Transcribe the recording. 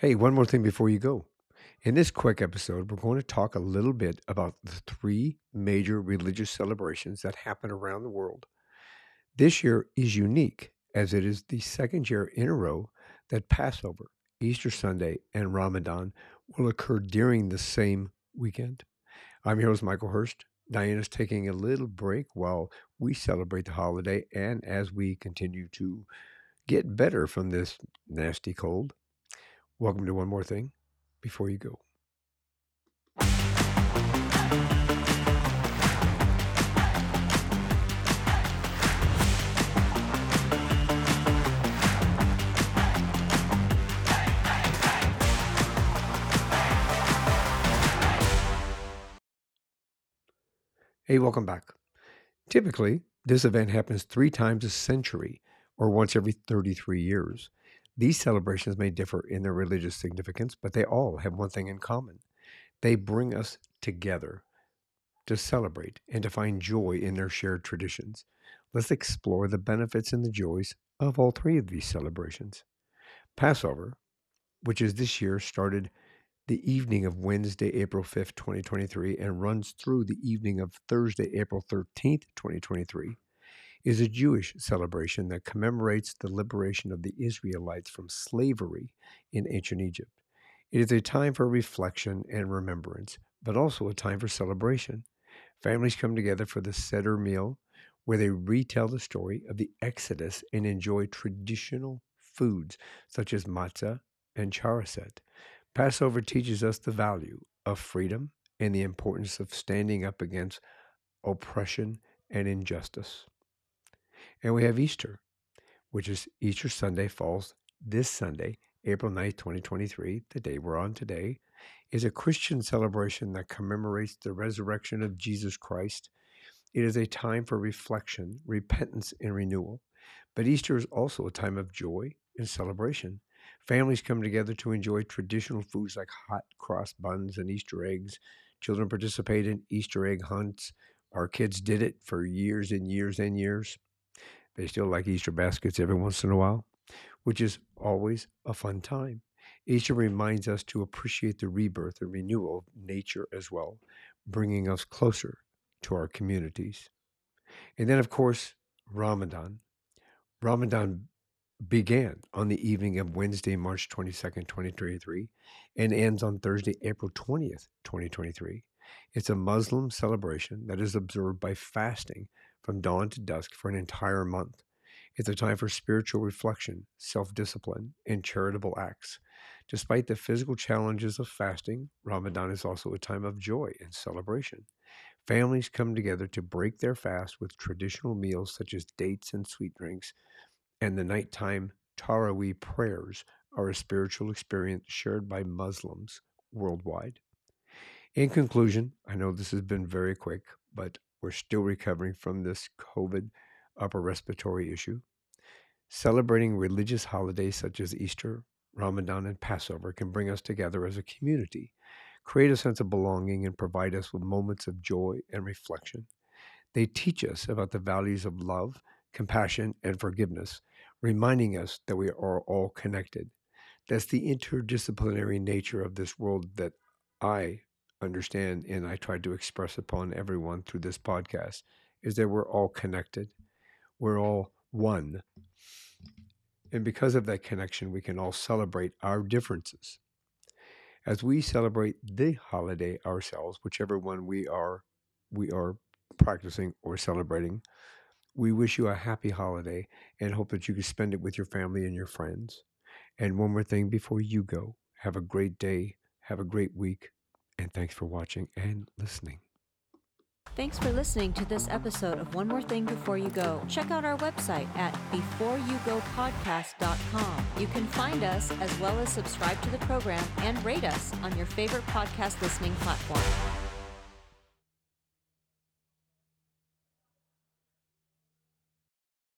Hey, one more thing before you go. In this quick episode, we're going to talk a little bit about the three major religious celebrations that happen around the world. This year is unique as it is the second year in a row that Passover, Easter Sunday, and Ramadan will occur during the same weekend. I'm your host, Michael Herst. Diana's taking a little break while we celebrate the holiday and as we continue to get better from this nasty cold. Welcome to One More Thing Before You Go. Hey, welcome back. Typically, this event happens three times a century or once every 33 years. These celebrations may differ in their religious significance, but they all have one thing in common. They bring us together to celebrate and to find joy in their shared traditions. Let's explore the benefits and the joys of all three of these celebrations. Passover, which is this year, started the evening of Wednesday, April 5th, 2023, and runs through the evening of Thursday, April 13th, 2023 is a Jewish celebration that commemorates the liberation of the Israelites from slavery in ancient Egypt. It is a time for reflection and remembrance, but also a time for celebration. Families come together for the Seder meal, where they retell the story of the Exodus and enjoy traditional foods such as matzah and charoset. Passover teaches us the value of freedom and the importance of standing up against oppression and injustice. And we have Easter, which is Easter Sunday, falls this Sunday, April 9th, 2023, the day we're on today, is a Christian celebration that commemorates the resurrection of Jesus Christ. It is a time for reflection, repentance, and renewal. But Easter is also a time of joy and celebration. Families come together to enjoy traditional foods like hot cross buns and Easter eggs. Children participate in Easter egg hunts. Our kids did it for years and years and years. They still like Easter baskets every once in a while, which is always a fun time. Easter reminds us to appreciate the rebirth and renewal of nature as well, bringing us closer to our communities. And then, of course, Ramadan. Ramadan began on the evening of Wednesday, March 22nd, 2023, and ends on Thursday, April 20th, 2023. It's a Muslim celebration that is observed by fasting from dawn to dusk for an entire month. It's a time for spiritual reflection, self discipline, and charitable acts. Despite the physical challenges of fasting, Ramadan is also a time of joy and celebration. Families come together to break their fast with traditional meals such as dates and sweet drinks, and the nighttime Taraweeh prayers are a spiritual experience shared by Muslims worldwide. In conclusion, I know this has been very quick, but we're still recovering from this COVID upper respiratory issue. Celebrating religious holidays such as Easter, Ramadan, and Passover can bring us together as a community, create a sense of belonging, and provide us with moments of joy and reflection. They teach us about the values of love, compassion, and forgiveness, reminding us that we are all connected. That's the interdisciplinary nature of this world that I understand and I try to express upon everyone through this podcast is that we're all connected. We're all one. And because of that connection, we can all celebrate our differences. As we celebrate the holiday ourselves, whichever one we are we are practicing or celebrating, we wish you a happy holiday and hope that you can spend it with your family and your friends. And one more thing before you go, have a great day, have a great week, and thanks for watching and listening. Thanks for listening to this episode of One More Thing Before You Go. Check out our website at beforeyougopodcast.com. You can find us as well as subscribe to the program and rate us on your favorite podcast listening platform.